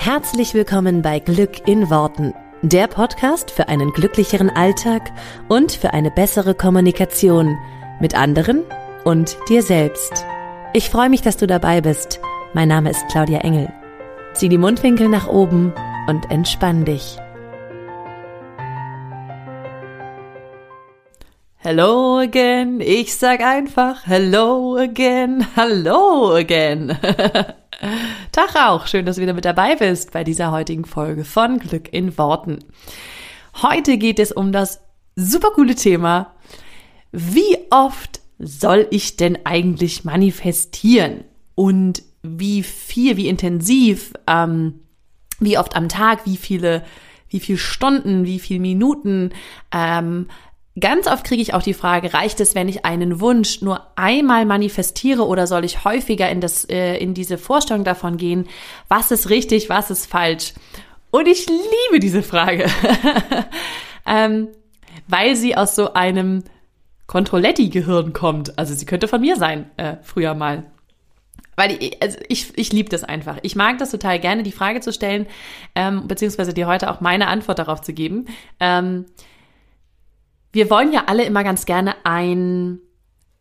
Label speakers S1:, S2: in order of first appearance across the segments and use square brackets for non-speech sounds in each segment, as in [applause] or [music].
S1: Herzlich willkommen bei Glück in Worten, der Podcast für einen glücklicheren Alltag und für eine bessere Kommunikation mit anderen und dir selbst. Ich freue mich, dass du dabei bist. Mein Name ist Claudia Engel. Zieh die Mundwinkel nach oben und entspann dich.
S2: Hello again. Ich sag einfach Hello again. Hello again. [laughs] Tag auch. Schön, dass du wieder mit dabei bist bei dieser heutigen Folge von Glück in Worten. Heute geht es um das super coole Thema. Wie oft soll ich denn eigentlich manifestieren? Und wie viel, wie intensiv, ähm, wie oft am Tag, wie viele, wie viele Stunden, wie viele Minuten, ähm, Ganz oft kriege ich auch die Frage, reicht es, wenn ich einen Wunsch nur einmal manifestiere oder soll ich häufiger in, das, äh, in diese Vorstellung davon gehen, was ist richtig, was ist falsch? Und ich liebe diese Frage, [laughs] ähm, weil sie aus so einem Controletti-Gehirn kommt. Also sie könnte von mir sein, äh, früher mal. Weil ich, also ich, ich liebe das einfach. Ich mag das total gerne, die Frage zu stellen, ähm, beziehungsweise dir heute auch meine Antwort darauf zu geben. Ähm, wir wollen ja alle immer ganz gerne ein,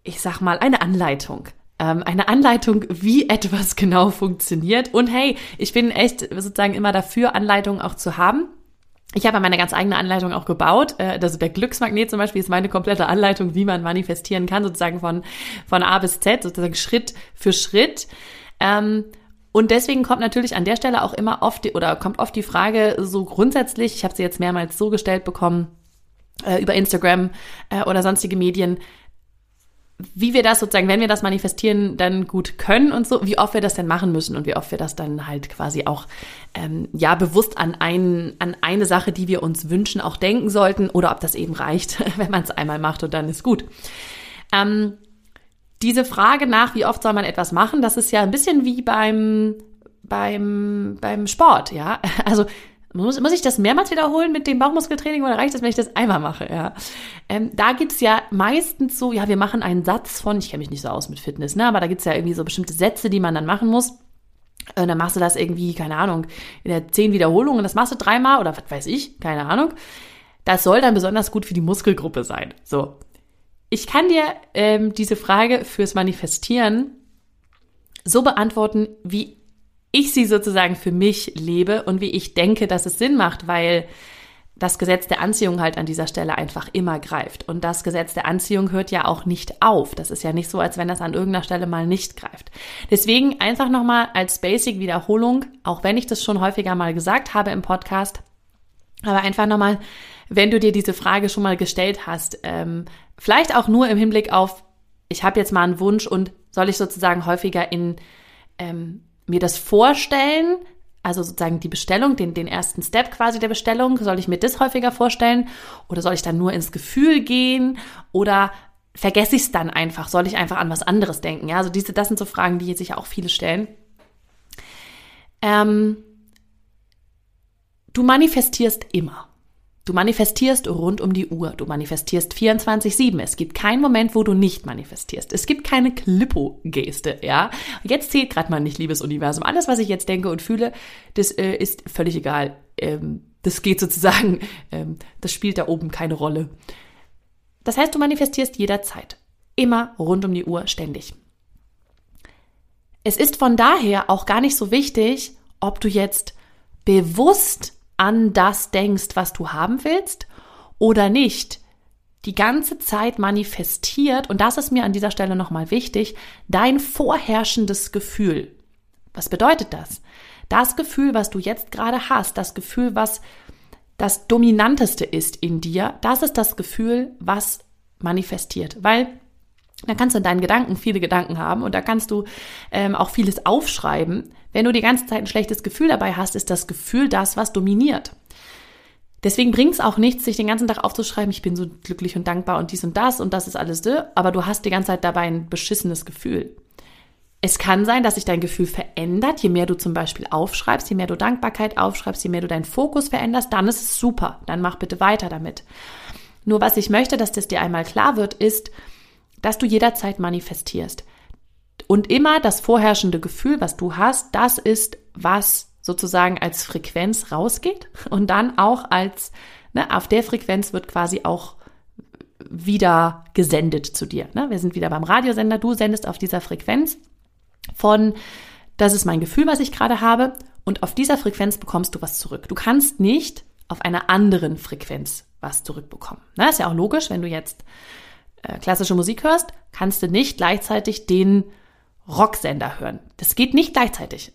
S2: ich sag mal, eine Anleitung. Ähm, eine Anleitung, wie etwas [laughs] genau funktioniert. Und hey, ich bin echt sozusagen immer dafür, Anleitungen auch zu haben. Ich habe meine ganz eigene Anleitung auch gebaut. Äh, also der Glücksmagnet zum Beispiel ist meine komplette Anleitung, wie man manifestieren kann, sozusagen von, von A bis Z, sozusagen Schritt für Schritt. Ähm, und deswegen kommt natürlich an der Stelle auch immer oft oder kommt oft die Frage so grundsätzlich, ich habe sie jetzt mehrmals so gestellt bekommen, äh, über Instagram äh, oder sonstige Medien, wie wir das sozusagen, wenn wir das manifestieren, dann gut können und so, wie oft wir das denn machen müssen und wie oft wir das dann halt quasi auch ähm, ja bewusst an, ein, an eine Sache, die wir uns wünschen, auch denken sollten oder ob das eben reicht, [laughs] wenn man es einmal macht und dann ist gut. Ähm, diese Frage nach, wie oft soll man etwas machen, das ist ja ein bisschen wie beim beim beim Sport, ja. [laughs] Also muss, muss ich das mehrmals wiederholen mit dem Bauchmuskeltraining oder reicht es, wenn ich das einmal mache? Ja. Ähm, da gibt's ja meistens so, ja, wir machen einen Satz von, ich kenne mich nicht so aus mit Fitness, ne, aber da gibt's ja irgendwie so bestimmte Sätze, die man dann machen muss. Und dann machst du das irgendwie, keine Ahnung, in der zehn Wiederholungen, das machst du dreimal oder was weiß ich, keine Ahnung. Das soll dann besonders gut für die Muskelgruppe sein. So. Ich kann dir ähm, diese Frage fürs Manifestieren so beantworten, wie ich sie sozusagen für mich lebe und wie ich denke, dass es Sinn macht, weil das Gesetz der Anziehung halt an dieser Stelle einfach immer greift. Und das Gesetz der Anziehung hört ja auch nicht auf. Das ist ja nicht so, als wenn das an irgendeiner Stelle mal nicht greift. Deswegen einfach nochmal als Basic Wiederholung, auch wenn ich das schon häufiger mal gesagt habe im Podcast, aber einfach nochmal, wenn du dir diese Frage schon mal gestellt hast, ähm, vielleicht auch nur im Hinblick auf, ich habe jetzt mal einen Wunsch und soll ich sozusagen häufiger in ähm, mir das vorstellen, also sozusagen die Bestellung, den, den ersten Step quasi der Bestellung, soll ich mir das häufiger vorstellen oder soll ich dann nur ins Gefühl gehen oder vergesse ich es dann einfach, soll ich einfach an was anderes denken? Ja, also diese, das sind so Fragen, die sich auch viele stellen. Ähm, du manifestierst immer. Du manifestierst rund um die Uhr. Du manifestierst 24-7. Es gibt keinen Moment, wo du nicht manifestierst. Es gibt keine Klippo-Geste, ja. Jetzt zählt gerade mal nicht, liebes Universum. Alles, was ich jetzt denke und fühle, das äh, ist völlig egal. Ähm, das geht sozusagen, ähm, das spielt da oben keine Rolle. Das heißt, du manifestierst jederzeit. Immer rund um die Uhr, ständig. Es ist von daher auch gar nicht so wichtig, ob du jetzt bewusst an das denkst, was du haben willst oder nicht, die ganze Zeit manifestiert, und das ist mir an dieser Stelle nochmal wichtig, dein vorherrschendes Gefühl. Was bedeutet das? Das Gefühl, was du jetzt gerade hast, das Gefühl, was das Dominanteste ist in dir, das ist das Gefühl, was manifestiert. Weil da kannst du in deinen Gedanken viele Gedanken haben und da kannst du ähm, auch vieles aufschreiben. Wenn du die ganze Zeit ein schlechtes Gefühl dabei hast, ist das Gefühl das, was dominiert. Deswegen bringt es auch nichts, sich den ganzen Tag aufzuschreiben, ich bin so glücklich und dankbar und dies und das und das ist alles, aber du hast die ganze Zeit dabei ein beschissenes Gefühl. Es kann sein, dass sich dein Gefühl verändert, je mehr du zum Beispiel aufschreibst, je mehr du Dankbarkeit aufschreibst, je mehr du deinen Fokus veränderst, dann ist es super. Dann mach bitte weiter damit. Nur was ich möchte, dass das dir einmal klar wird, ist, dass du jederzeit manifestierst. Und immer das vorherrschende Gefühl, was du hast, das ist, was sozusagen als Frequenz rausgeht und dann auch als, ne, auf der Frequenz wird quasi auch wieder gesendet zu dir. Ne? Wir sind wieder beim Radiosender, du sendest auf dieser Frequenz von, das ist mein Gefühl, was ich gerade habe und auf dieser Frequenz bekommst du was zurück. Du kannst nicht auf einer anderen Frequenz was zurückbekommen. Ne? Ist ja auch logisch, wenn du jetzt äh, klassische Musik hörst, kannst du nicht gleichzeitig den Rocksender hören. Das geht nicht gleichzeitig.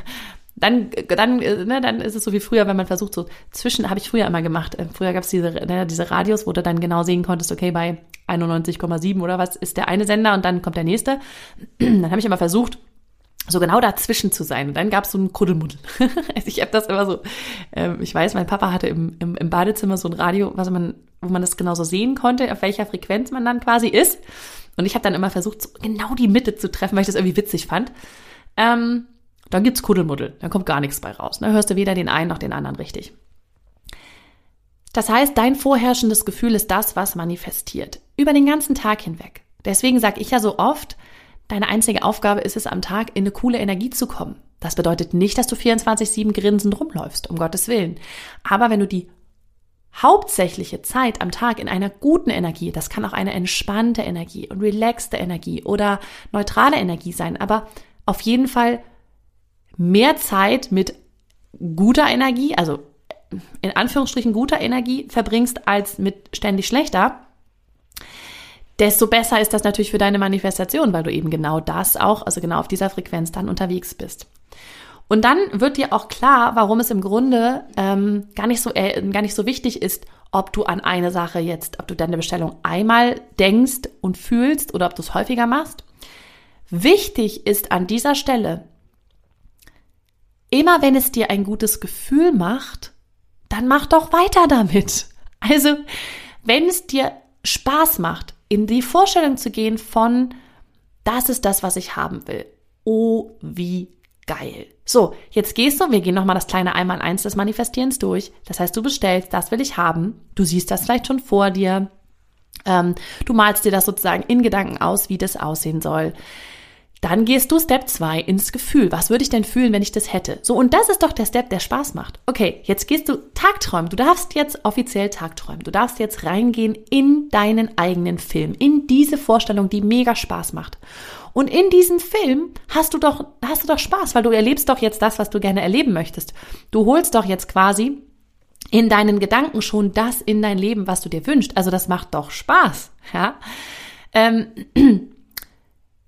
S2: [laughs] dann, dann, äh, ne, dann ist es so wie früher, wenn man versucht, so zwischen, habe ich früher immer gemacht. Äh, früher gab es diese, ne, diese Radios, wo du dann genau sehen konntest, okay, bei 91,7 oder was ist der eine Sender und dann kommt der nächste. [clears throat] dann habe ich immer versucht, so genau dazwischen zu sein. Und dann gab es so ein Kuddelmuddel. also [laughs] ich habe das immer so, ähm, ich weiß, mein Papa hatte im, im, im Badezimmer so ein Radio, was man, wo man das genau so sehen konnte, auf welcher Frequenz man dann quasi ist. Und ich habe dann immer versucht, so genau die Mitte zu treffen, weil ich das irgendwie witzig fand. Ähm, dann gibt's Kuddelmuddel, dann kommt gar nichts bei raus. Dann hörst du weder den einen noch den anderen richtig. Das heißt, dein vorherrschendes Gefühl ist das, was manifestiert. Über den ganzen Tag hinweg. Deswegen sage ich ja so oft, deine einzige Aufgabe ist es, am Tag in eine coole Energie zu kommen. Das bedeutet nicht, dass du 24-7 grinsend rumläufst, um Gottes Willen. Aber wenn du die hauptsächliche Zeit am Tag in einer guten Energie, das kann auch eine entspannte Energie und relaxte Energie oder neutrale Energie sein, aber auf jeden Fall mehr Zeit mit guter Energie, also in Anführungsstrichen guter Energie verbringst als mit ständig schlechter, desto besser ist das natürlich für deine Manifestation, weil du eben genau das auch, also genau auf dieser Frequenz dann unterwegs bist. Und dann wird dir auch klar, warum es im Grunde ähm, gar, nicht so, äh, gar nicht so wichtig ist, ob du an eine Sache jetzt, ob du deine Bestellung einmal denkst und fühlst oder ob du es häufiger machst. Wichtig ist an dieser Stelle, immer wenn es dir ein gutes Gefühl macht, dann mach doch weiter damit. Also, wenn es dir Spaß macht, in die Vorstellung zu gehen von, das ist das, was ich haben will. Oh, wie geil. So, jetzt gehst du, wir gehen nochmal das kleine Einmal-Eins des Manifestierens durch. Das heißt, du bestellst, das will ich haben. Du siehst das vielleicht schon vor dir. Ähm, du malst dir das sozusagen in Gedanken aus, wie das aussehen soll. Dann gehst du Step 2 ins Gefühl. Was würde ich denn fühlen, wenn ich das hätte? So, und das ist doch der Step, der Spaß macht. Okay, jetzt gehst du Tagträumen. Du darfst jetzt offiziell Tagträumen. Du darfst jetzt reingehen in deinen eigenen Film, in diese Vorstellung, die mega Spaß macht. Und in diesem Film hast du doch, hast du doch Spaß, weil du erlebst doch jetzt das, was du gerne erleben möchtest. Du holst doch jetzt quasi in deinen Gedanken schon das in dein Leben, was du dir wünschst. Also das macht doch Spaß, ja. Ähm, [clears throat]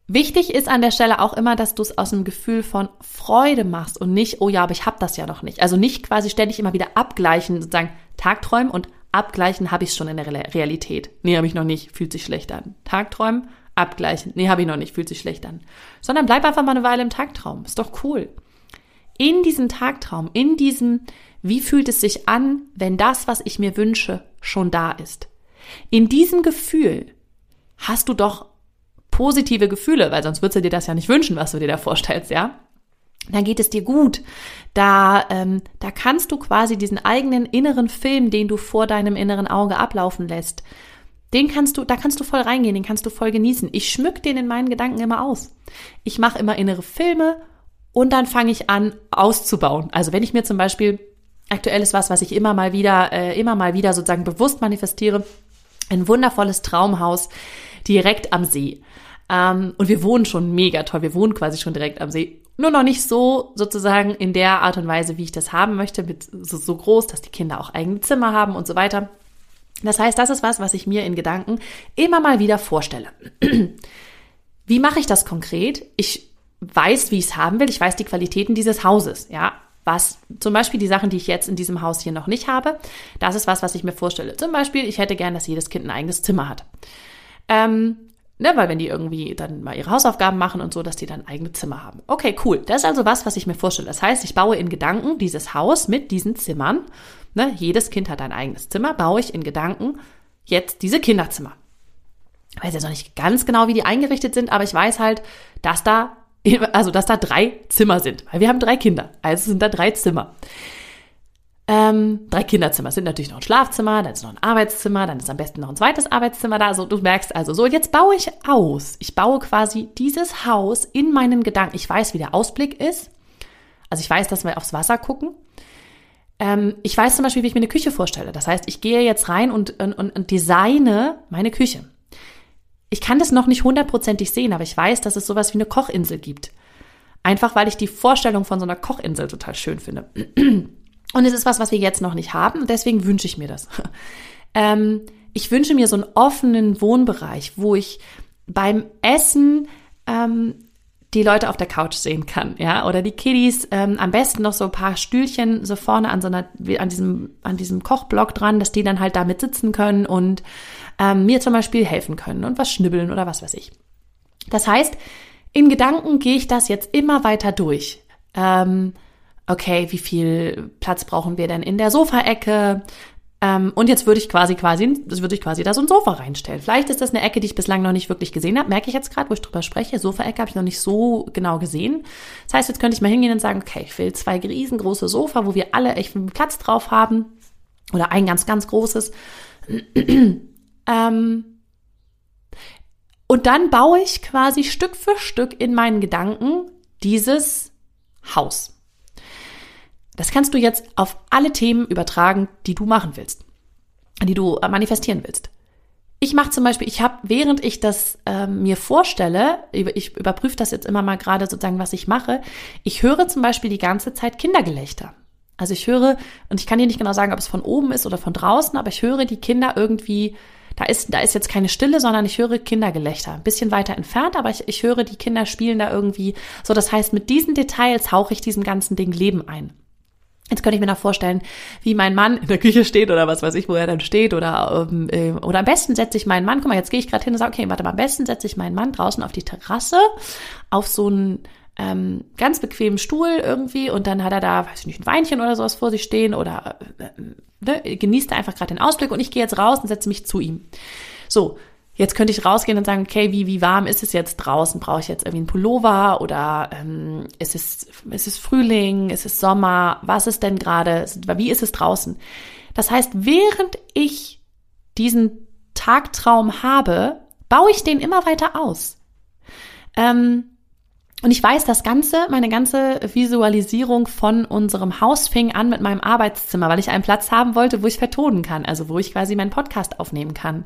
S2: Wichtig ist an der Stelle auch immer, dass du es aus einem Gefühl von Freude machst und nicht, oh ja, aber ich habe das ja noch nicht. Also nicht quasi ständig immer wieder abgleichen, sozusagen Tagträumen und abgleichen habe ich schon in der Realität. Nee, habe ich noch nicht, fühlt sich schlecht an. Tagträumen, abgleichen. Nee, habe ich noch nicht, fühlt sich schlecht an. Sondern bleib einfach mal eine Weile im Tagtraum. Ist doch cool. In diesem Tagtraum, in diesem, wie fühlt es sich an, wenn das, was ich mir wünsche, schon da ist. In diesem Gefühl hast du doch positive Gefühle, weil sonst würdest du dir das ja nicht wünschen, was du dir da vorstellst, ja? Dann geht es dir gut. Da, ähm, da kannst du quasi diesen eigenen inneren Film, den du vor deinem inneren Auge ablaufen lässt, den kannst du, da kannst du voll reingehen, den kannst du voll genießen. Ich schmück den in meinen Gedanken immer aus. Ich mache immer innere Filme und dann fange ich an auszubauen. Also wenn ich mir zum Beispiel aktuell ist was, was ich immer mal wieder, äh, immer mal wieder sozusagen bewusst manifestiere, ein wundervolles Traumhaus direkt am See. Ähm, und wir wohnen schon mega toll. Wir wohnen quasi schon direkt am See. Nur noch nicht so sozusagen in der Art und Weise, wie ich das haben möchte, mit so, so groß, dass die Kinder auch eigene Zimmer haben und so weiter. Das heißt, das ist was, was ich mir in Gedanken immer mal wieder vorstelle. [clears throat] Wie mache ich das konkret? Ich weiß, wie ich es haben will. Ich weiß die Qualitäten dieses Hauses. Ja, was zum Beispiel die Sachen, die ich jetzt in diesem Haus hier noch nicht habe, das ist was, was ich mir vorstelle. Zum Beispiel, ich hätte gern, dass jedes Kind ein eigenes Zimmer hat. Ähm, Ne, weil wenn die irgendwie dann mal ihre Hausaufgaben machen und so, dass die dann eigene Zimmer haben. Okay, cool. Das ist also was, was ich mir vorstelle. Das heißt, ich baue in Gedanken dieses Haus mit diesen Zimmern. Ne, jedes Kind hat ein eigenes Zimmer, baue ich in Gedanken jetzt diese Kinderzimmer. Ich weiß jetzt noch nicht ganz genau, wie die eingerichtet sind, aber ich weiß halt, dass da, [laughs] also dass da drei Zimmer sind. Weil wir haben drei Kinder. Also sind da drei Zimmer. Ähm, drei Kinderzimmer. Sind natürlich noch ein Schlafzimmer, dann ist noch ein Arbeitszimmer, dann ist am besten noch ein zweites Arbeitszimmer da. Also du merkst also so, jetzt baue ich aus. Ich baue quasi dieses Haus in meinen Gedanken. Ich weiß, wie der Ausblick ist. Also ich weiß, dass wir aufs Wasser gucken. Ähm, ich weiß zum Beispiel, wie ich mir eine Küche vorstelle. Das heißt, ich gehe jetzt rein und, und, und designe meine Küche. Ich kann das noch nicht hundertprozentig sehen, aber ich weiß, dass es sowas wie eine Kochinsel gibt. Einfach weil ich die Vorstellung von so einer Kochinsel total schön finde. Und es ist was, was wir jetzt noch nicht haben. Deswegen wünsche ich mir das. [laughs] Ähm, ich wünsche mir so einen offenen Wohnbereich, wo ich beim Essen ähm, die Leute auf der Couch sehen kann, ja, oder die Kiddies, ähm, am besten noch so ein paar Stühlchen so vorne an so einer, an diesem, an diesem Kochblock dran, dass die dann halt da sitzen können und ähm, mir zum Beispiel helfen können und was schnibbeln oder was weiß ich. Das heißt, in Gedanken gehe ich das jetzt immer weiter durch. Ähm, okay, wie viel Platz brauchen wir denn in der Sofaecke? Ähm, und jetzt würde ich quasi, quasi, das würde ich quasi da so ein Sofa reinstellen. Vielleicht ist das eine Ecke, die ich bislang noch nicht wirklich gesehen habe. Merke ich jetzt gerade, wo ich drüber spreche. Sofaecke habe ich noch nicht so genau gesehen. Das heißt, jetzt könnte ich mal hingehen und sagen, okay, ich will zwei riesengroße Sofa, wo wir alle echt Platz drauf haben. Oder ein ganz, ganz großes. [clears throat] ähm, und dann baue ich quasi Stück für Stück in meinen Gedanken dieses Haus. Das kannst du jetzt auf alle Themen übertragen, die du machen willst, die du äh, manifestieren willst. Ich mache zum Beispiel, ich habe, während ich das ähm, mir vorstelle, ich überprüfe das jetzt immer mal gerade sozusagen, was ich mache, ich höre zum Beispiel die ganze Zeit Kindergelächter. Also ich höre, und ich kann dir nicht genau sagen, ob es von oben ist oder von draußen, aber ich höre die Kinder irgendwie da ist, da ist jetzt keine Stille, sondern ich höre Kindergelächter. Ein bisschen weiter entfernt, aber ich, ich höre, die Kinder spielen da irgendwie. So, das heißt, mit diesen Details hauche ich diesem ganzen Ding Leben ein. Jetzt könnte ich mir da vorstellen, wie mein Mann in der Küche steht oder was weiß ich, wo er dann steht oder ähm, äh, oder am besten setze ich meinen Mann, guck mal, jetzt gehe ich gerade hin und sage, okay, warte mal, am besten setze ich meinen Mann draußen auf die Terrasse auf so einen ähm, ganz bequemen Stuhl irgendwie und dann hat er da, weiß ich nicht, ein Weinchen oder sowas vor sich stehen oder äh, ne, genießt er einfach gerade den Ausblick und ich gehe jetzt raus und setze mich zu ihm. So, jetzt könnte ich rausgehen und sagen, okay, wie, wie warm ist es jetzt draußen? Brauche ich jetzt irgendwie einen Pullover oder ähm, ist, es, ist es Frühling, ist es Sommer? Was ist denn gerade, wie ist es draußen? Das heißt, während ich diesen Tagtraum habe, baue ich den immer weiter aus. Ähm, und ich weiß, das Ganze, meine ganze Visualisierung von unserem Haus fing an mit meinem Arbeitszimmer, weil ich einen Platz haben wollte, wo ich vertonen kann, also wo ich quasi meinen Podcast aufnehmen kann.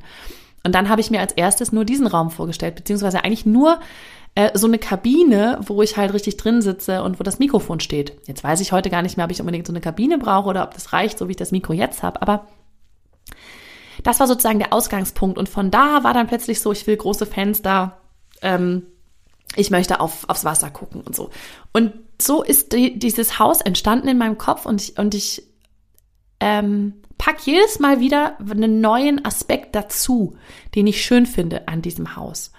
S2: Und dann habe ich mir als erstes nur diesen Raum vorgestellt, beziehungsweise eigentlich nur äh, so eine Kabine, wo ich halt richtig drin sitze und wo das Mikrofon steht. Jetzt weiß ich heute gar nicht mehr, ob ich unbedingt so eine Kabine brauche oder ob das reicht, so wie ich das Mikro jetzt habe, aber das war sozusagen der Ausgangspunkt. Und von da war dann plötzlich so, ich will große Fenster, ähm, ich möchte auf, aufs Wasser gucken und so. Und so ist die, dieses Haus entstanden in meinem Kopf und ich, und ich ähm, pack jedes Mal wieder einen neuen Aspekt dazu, den ich schön finde an diesem Haus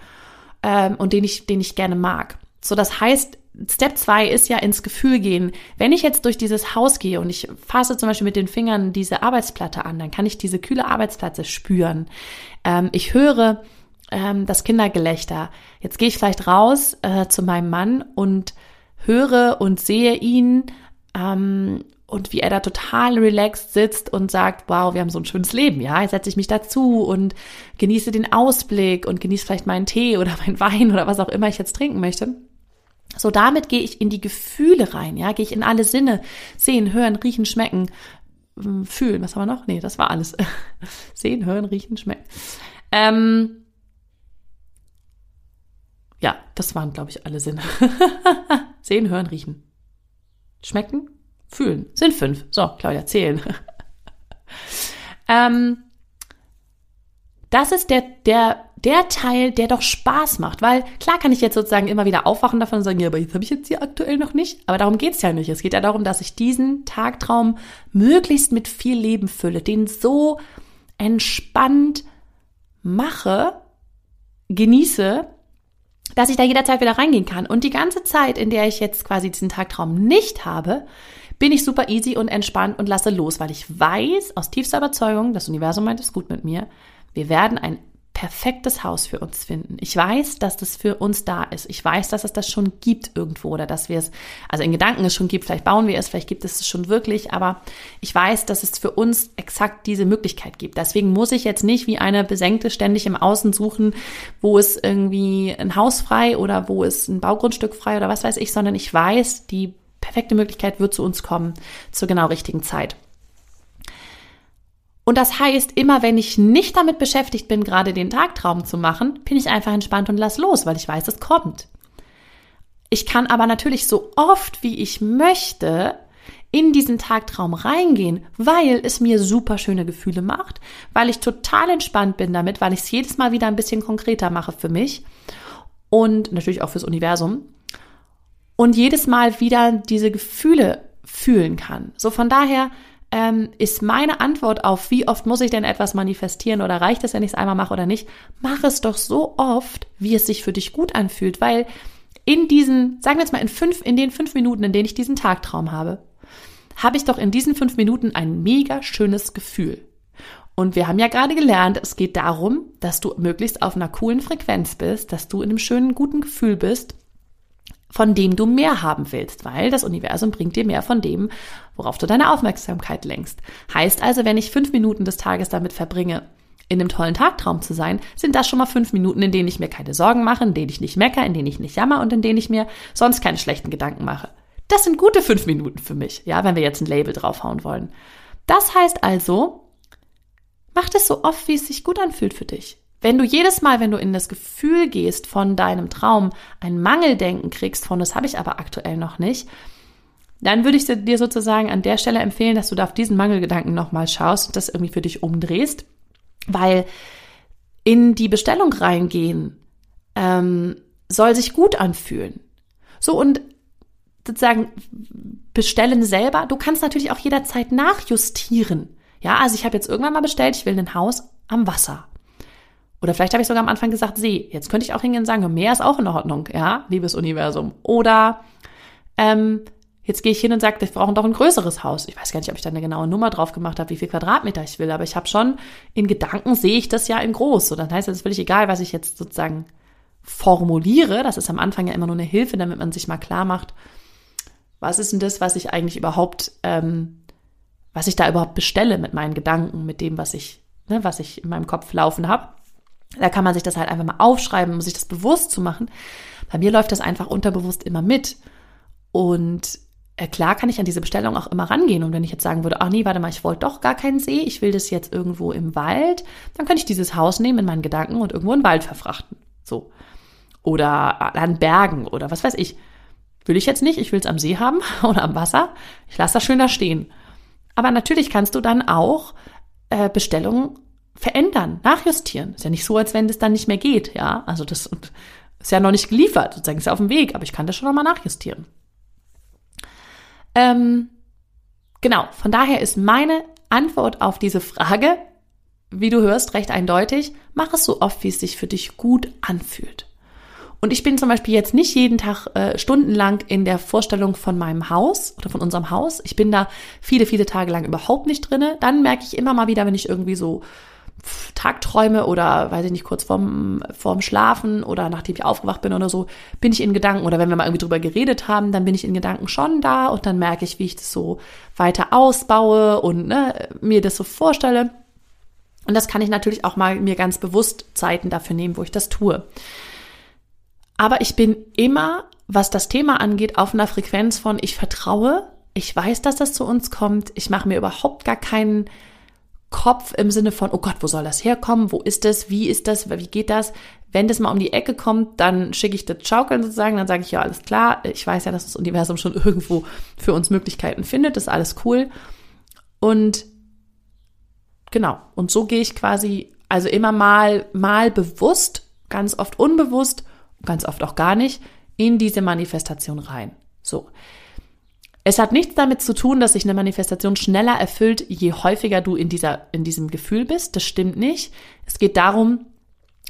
S2: ähm, und den ich, den ich gerne mag. So, das heißt, Step 2 ist ja ins Gefühl gehen. Wenn ich jetzt durch dieses Haus gehe und ich fasse zum Beispiel mit den Fingern diese Arbeitsplatte an, dann kann ich diese kühle Arbeitsplatte spüren. Ähm, ich höre ähm, das Kindergelächter. Jetzt gehe ich vielleicht raus äh, zu meinem Mann und höre und sehe ihn ähm, und wie er da total relaxed sitzt und sagt, wow, wir haben so ein schönes Leben, ja, jetzt setze ich mich dazu und genieße den Ausblick und genieße vielleicht meinen Tee oder meinen Wein oder was auch immer ich jetzt trinken möchte. So, damit gehe ich in die Gefühle rein, ja, gehe ich in alle Sinne, sehen, hören, riechen, schmecken, fühlen. Was haben wir noch? Nee, das war alles. [laughs] sehen, hören, riechen, schmecken. Ähm, ja, das waren, glaube ich, alle Sinne. [laughs] Sehen, hören, riechen. Schmecken, fühlen. Sind fünf. So, Claudia, zählen. [laughs] ähm, das ist der, der, der Teil, der doch Spaß macht. Weil klar kann ich jetzt sozusagen immer wieder aufwachen davon und sagen, ja, aber jetzt habe ich jetzt hier aktuell noch nicht. Aber darum geht's ja nicht. Es geht ja darum, dass ich diesen Tagtraum möglichst mit viel Leben fülle, den so entspannt mache, genieße, dass ich da jederzeit wieder reingehen kann. Und die ganze Zeit, in der ich jetzt quasi diesen Tagtraum nicht habe, bin ich super easy und entspannt und lasse los, weil ich weiß aus tiefster Überzeugung, das Universum meint es gut mit mir, wir werden ein perfektes Haus für uns finden. Ich weiß, dass das für uns da ist. Ich weiß, dass es das schon gibt irgendwo oder dass wir es, also in Gedanken es schon gibt. Vielleicht bauen wir es, vielleicht gibt es es schon wirklich, aber ich weiß, dass es für uns exakt diese Möglichkeit gibt. Deswegen muss ich jetzt nicht wie eine Besenkte ständig im Außen suchen, wo es irgendwie ein Haus frei oder wo es ein Baugrundstück frei oder was weiß ich, sondern ich weiß, die perfekte Möglichkeit wird zu uns kommen zur genau richtigen Zeit. Und das heißt, immer wenn ich nicht damit beschäftigt bin, gerade den Tagtraum zu machen, bin ich einfach entspannt und lass los, weil ich weiß, es kommt. Ich kann aber natürlich so oft, wie ich möchte, in diesen Tagtraum reingehen, weil es mir super schöne Gefühle macht, weil ich total entspannt bin damit, weil ich es jedes Mal wieder ein bisschen konkreter mache für mich und natürlich auch fürs Universum und jedes Mal wieder diese Gefühle fühlen kann. So von daher ähm, ist meine Antwort auf, wie oft muss ich denn etwas manifestieren oder reicht es, wenn ich es einmal mache oder nicht, mach es doch so oft, wie es sich für dich gut anfühlt, weil in diesen, sagen wir jetzt mal in fünf, in den fünf Minuten, in denen ich diesen Tagtraum habe, habe ich doch in diesen fünf Minuten ein mega schönes Gefühl. Und wir haben ja gerade gelernt, es geht darum, dass du möglichst auf einer coolen Frequenz bist, dass du in einem schönen, guten Gefühl bist von dem du mehr haben willst, weil das Universum bringt dir mehr von dem, worauf du deine Aufmerksamkeit lenkst. Heißt also, wenn ich fünf Minuten des Tages damit verbringe, in einem tollen Tagtraum zu sein, sind das schon mal fünf Minuten, in denen ich mir keine Sorgen mache, in denen ich nicht mecker, in denen ich nicht jammer und in denen ich mir sonst keine schlechten Gedanken mache. Das sind gute fünf Minuten für mich, ja, wenn wir jetzt ein Label draufhauen wollen. Das heißt also, mach das so oft, wie es sich gut anfühlt für dich. Wenn du jedes Mal, wenn du in das Gefühl gehst von deinem Traum, ein Mangeldenken kriegst von, das habe ich aber aktuell noch nicht, dann würde ich dir sozusagen an der Stelle empfehlen, dass du da auf diesen Mangelgedanken nochmal schaust und das irgendwie für dich umdrehst, weil in die Bestellung reingehen ähm, soll sich gut anfühlen. So und sozusagen bestellen selber. Du kannst natürlich auch jederzeit nachjustieren. Ja, also ich habe jetzt irgendwann mal bestellt, ich will ein Haus am Wasser. Oder vielleicht habe ich sogar am Anfang gesagt See. Jetzt könnte ich auch hingehen und sagen, Meer ist auch in Ordnung, ja, liebes Universum. Oder ähm, jetzt gehe ich hin und sage, wir brauchen doch ein größeres Haus. Ich weiß gar nicht, ob ich da eine genaue Nummer drauf gemacht habe, wie viel Quadratmeter ich will, aber ich habe schon in Gedanken sehe ich das ja in groß. So, dann heißt es völlig egal, was ich jetzt sozusagen formuliere. Das ist am Anfang ja immer nur eine Hilfe, damit man sich mal klar macht, was ist denn das, was ich eigentlich überhaupt, ähm, was ich da überhaupt bestelle mit meinen Gedanken, mit dem, was ich, ne, was ich in meinem Kopf laufen habe. Da kann man sich das halt einfach mal aufschreiben, um sich das bewusst zu machen. Bei mir läuft das einfach unterbewusst immer mit. Und äh, klar kann ich an diese Bestellung auch immer rangehen. Und wenn ich jetzt sagen würde, ach nee, warte mal, ich wollte doch gar keinen See, ich will das jetzt irgendwo im Wald, dann könnte ich dieses Haus nehmen in meinen Gedanken und irgendwo in den Wald verfrachten. So. Oder an Bergen oder was weiß ich. Will ich jetzt nicht, ich will es am See haben [laughs] oder am Wasser. Ich lasse das schön da stehen. Aber natürlich kannst du dann auch äh, Bestellungen verändern, nachjustieren. Ist ja nicht so, als wenn das dann nicht mehr geht, ja. Also das ist ja noch nicht geliefert, sozusagen ist ja auf dem Weg, aber ich kann das schon nochmal nachjustieren. Ähm, genau, von daher ist meine Antwort auf diese Frage, wie du hörst, recht eindeutig, mach es so oft, wie es sich für dich gut anfühlt. Und ich bin zum Beispiel jetzt nicht jeden Tag äh, stundenlang in der Vorstellung von meinem Haus oder von unserem Haus. Ich bin da viele, viele Tage lang überhaupt nicht drinne. Dann merke ich immer mal wieder, wenn ich irgendwie so Tagträume oder weiß ich nicht, kurz vorm, vorm Schlafen oder nachdem ich aufgewacht bin oder so, bin ich in Gedanken oder wenn wir mal irgendwie drüber geredet haben, dann bin ich in Gedanken schon da und dann merke ich, wie ich das so weiter ausbaue und ne, mir das so vorstelle. Und das kann ich natürlich auch mal mir ganz bewusst Zeiten dafür nehmen, wo ich das tue. Aber ich bin immer, was das Thema angeht, auf einer Frequenz von ich vertraue, ich weiß, dass das zu uns kommt, ich mache mir überhaupt gar keinen Kopf im Sinne von, oh Gott, wo soll das herkommen? Wo ist das? Wie ist das? Wie geht das? Wenn das mal um die Ecke kommt, dann schicke ich das Schaukeln sozusagen, dann sage ich, ja, alles klar, ich weiß ja, dass das Universum schon [laughs] irgendwo für uns Möglichkeiten findet, das ist alles cool. Und genau, und so gehe ich quasi, also immer mal, mal bewusst, ganz oft unbewusst, ganz oft auch gar nicht, in diese Manifestation rein. So. Es hat nichts damit zu tun, dass sich eine Manifestation schneller erfüllt, je häufiger du in, dieser, in diesem Gefühl bist. Das stimmt nicht. Es geht darum,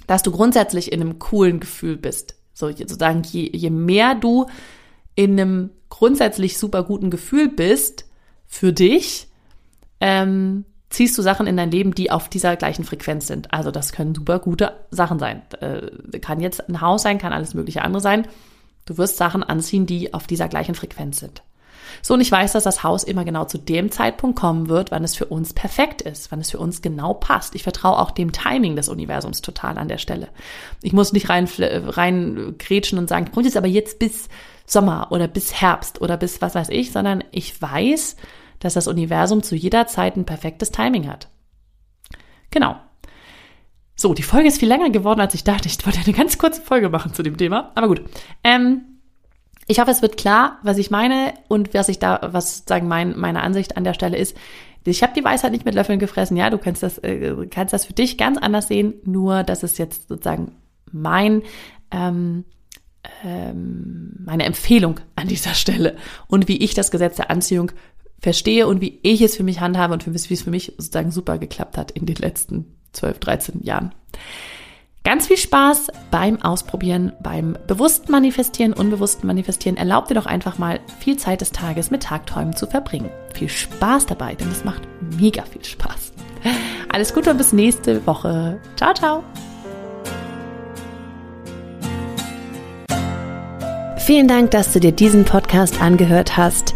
S2: dass du grundsätzlich in einem coolen Gefühl bist. So, sozusagen, je, je mehr du in einem grundsätzlich super guten Gefühl bist für dich, ähm, ziehst du Sachen in dein Leben, die auf dieser gleichen Frequenz sind. Also das können super gute Sachen sein. Äh, kann jetzt ein Haus sein, kann alles mögliche andere sein. Du wirst Sachen anziehen, die auf dieser gleichen Frequenz sind. So, und ich weiß, dass das Haus immer genau zu dem Zeitpunkt kommen wird, wann es für uns perfekt ist, wann es für uns genau passt. Ich vertraue auch dem Timing des Universums total an der Stelle. Ich muss nicht rein, rein grätschen und sagen, ich brauche jetzt aber jetzt bis Sommer oder bis Herbst oder bis was weiß ich, sondern ich weiß, dass das Universum zu jeder Zeit ein perfektes Timing hat. Genau. So, die Folge ist viel länger geworden, als ich dachte. Ich wollte eine ganz kurze Folge machen zu dem Thema. Aber gut. Ähm, ich hoffe, es wird klar, was ich meine und was ich da, was sozusagen mein, meine Ansicht an der Stelle ist. Ich habe die Weisheit nicht mit Löffeln gefressen. Ja, du kannst das, äh, kannst das für dich ganz anders sehen. Nur, das ist jetzt sozusagen mein ähm, ähm, meine Empfehlung an dieser Stelle und wie ich das Gesetz der Anziehung verstehe und wie ich es für mich handhabe und wie es für mich sozusagen super geklappt hat in den letzten 12, 13 Jahren. Ganz viel Spaß beim Ausprobieren, beim bewussten Manifestieren, unbewussten Manifestieren. Erlaub dir doch einfach mal viel Zeit des Tages mit Tagträumen zu verbringen. Viel Spaß dabei, denn es macht mega viel Spaß. Alles Gute und bis nächste Woche. Ciao, ciao.
S1: Vielen Dank, dass du dir diesen Podcast angehört hast.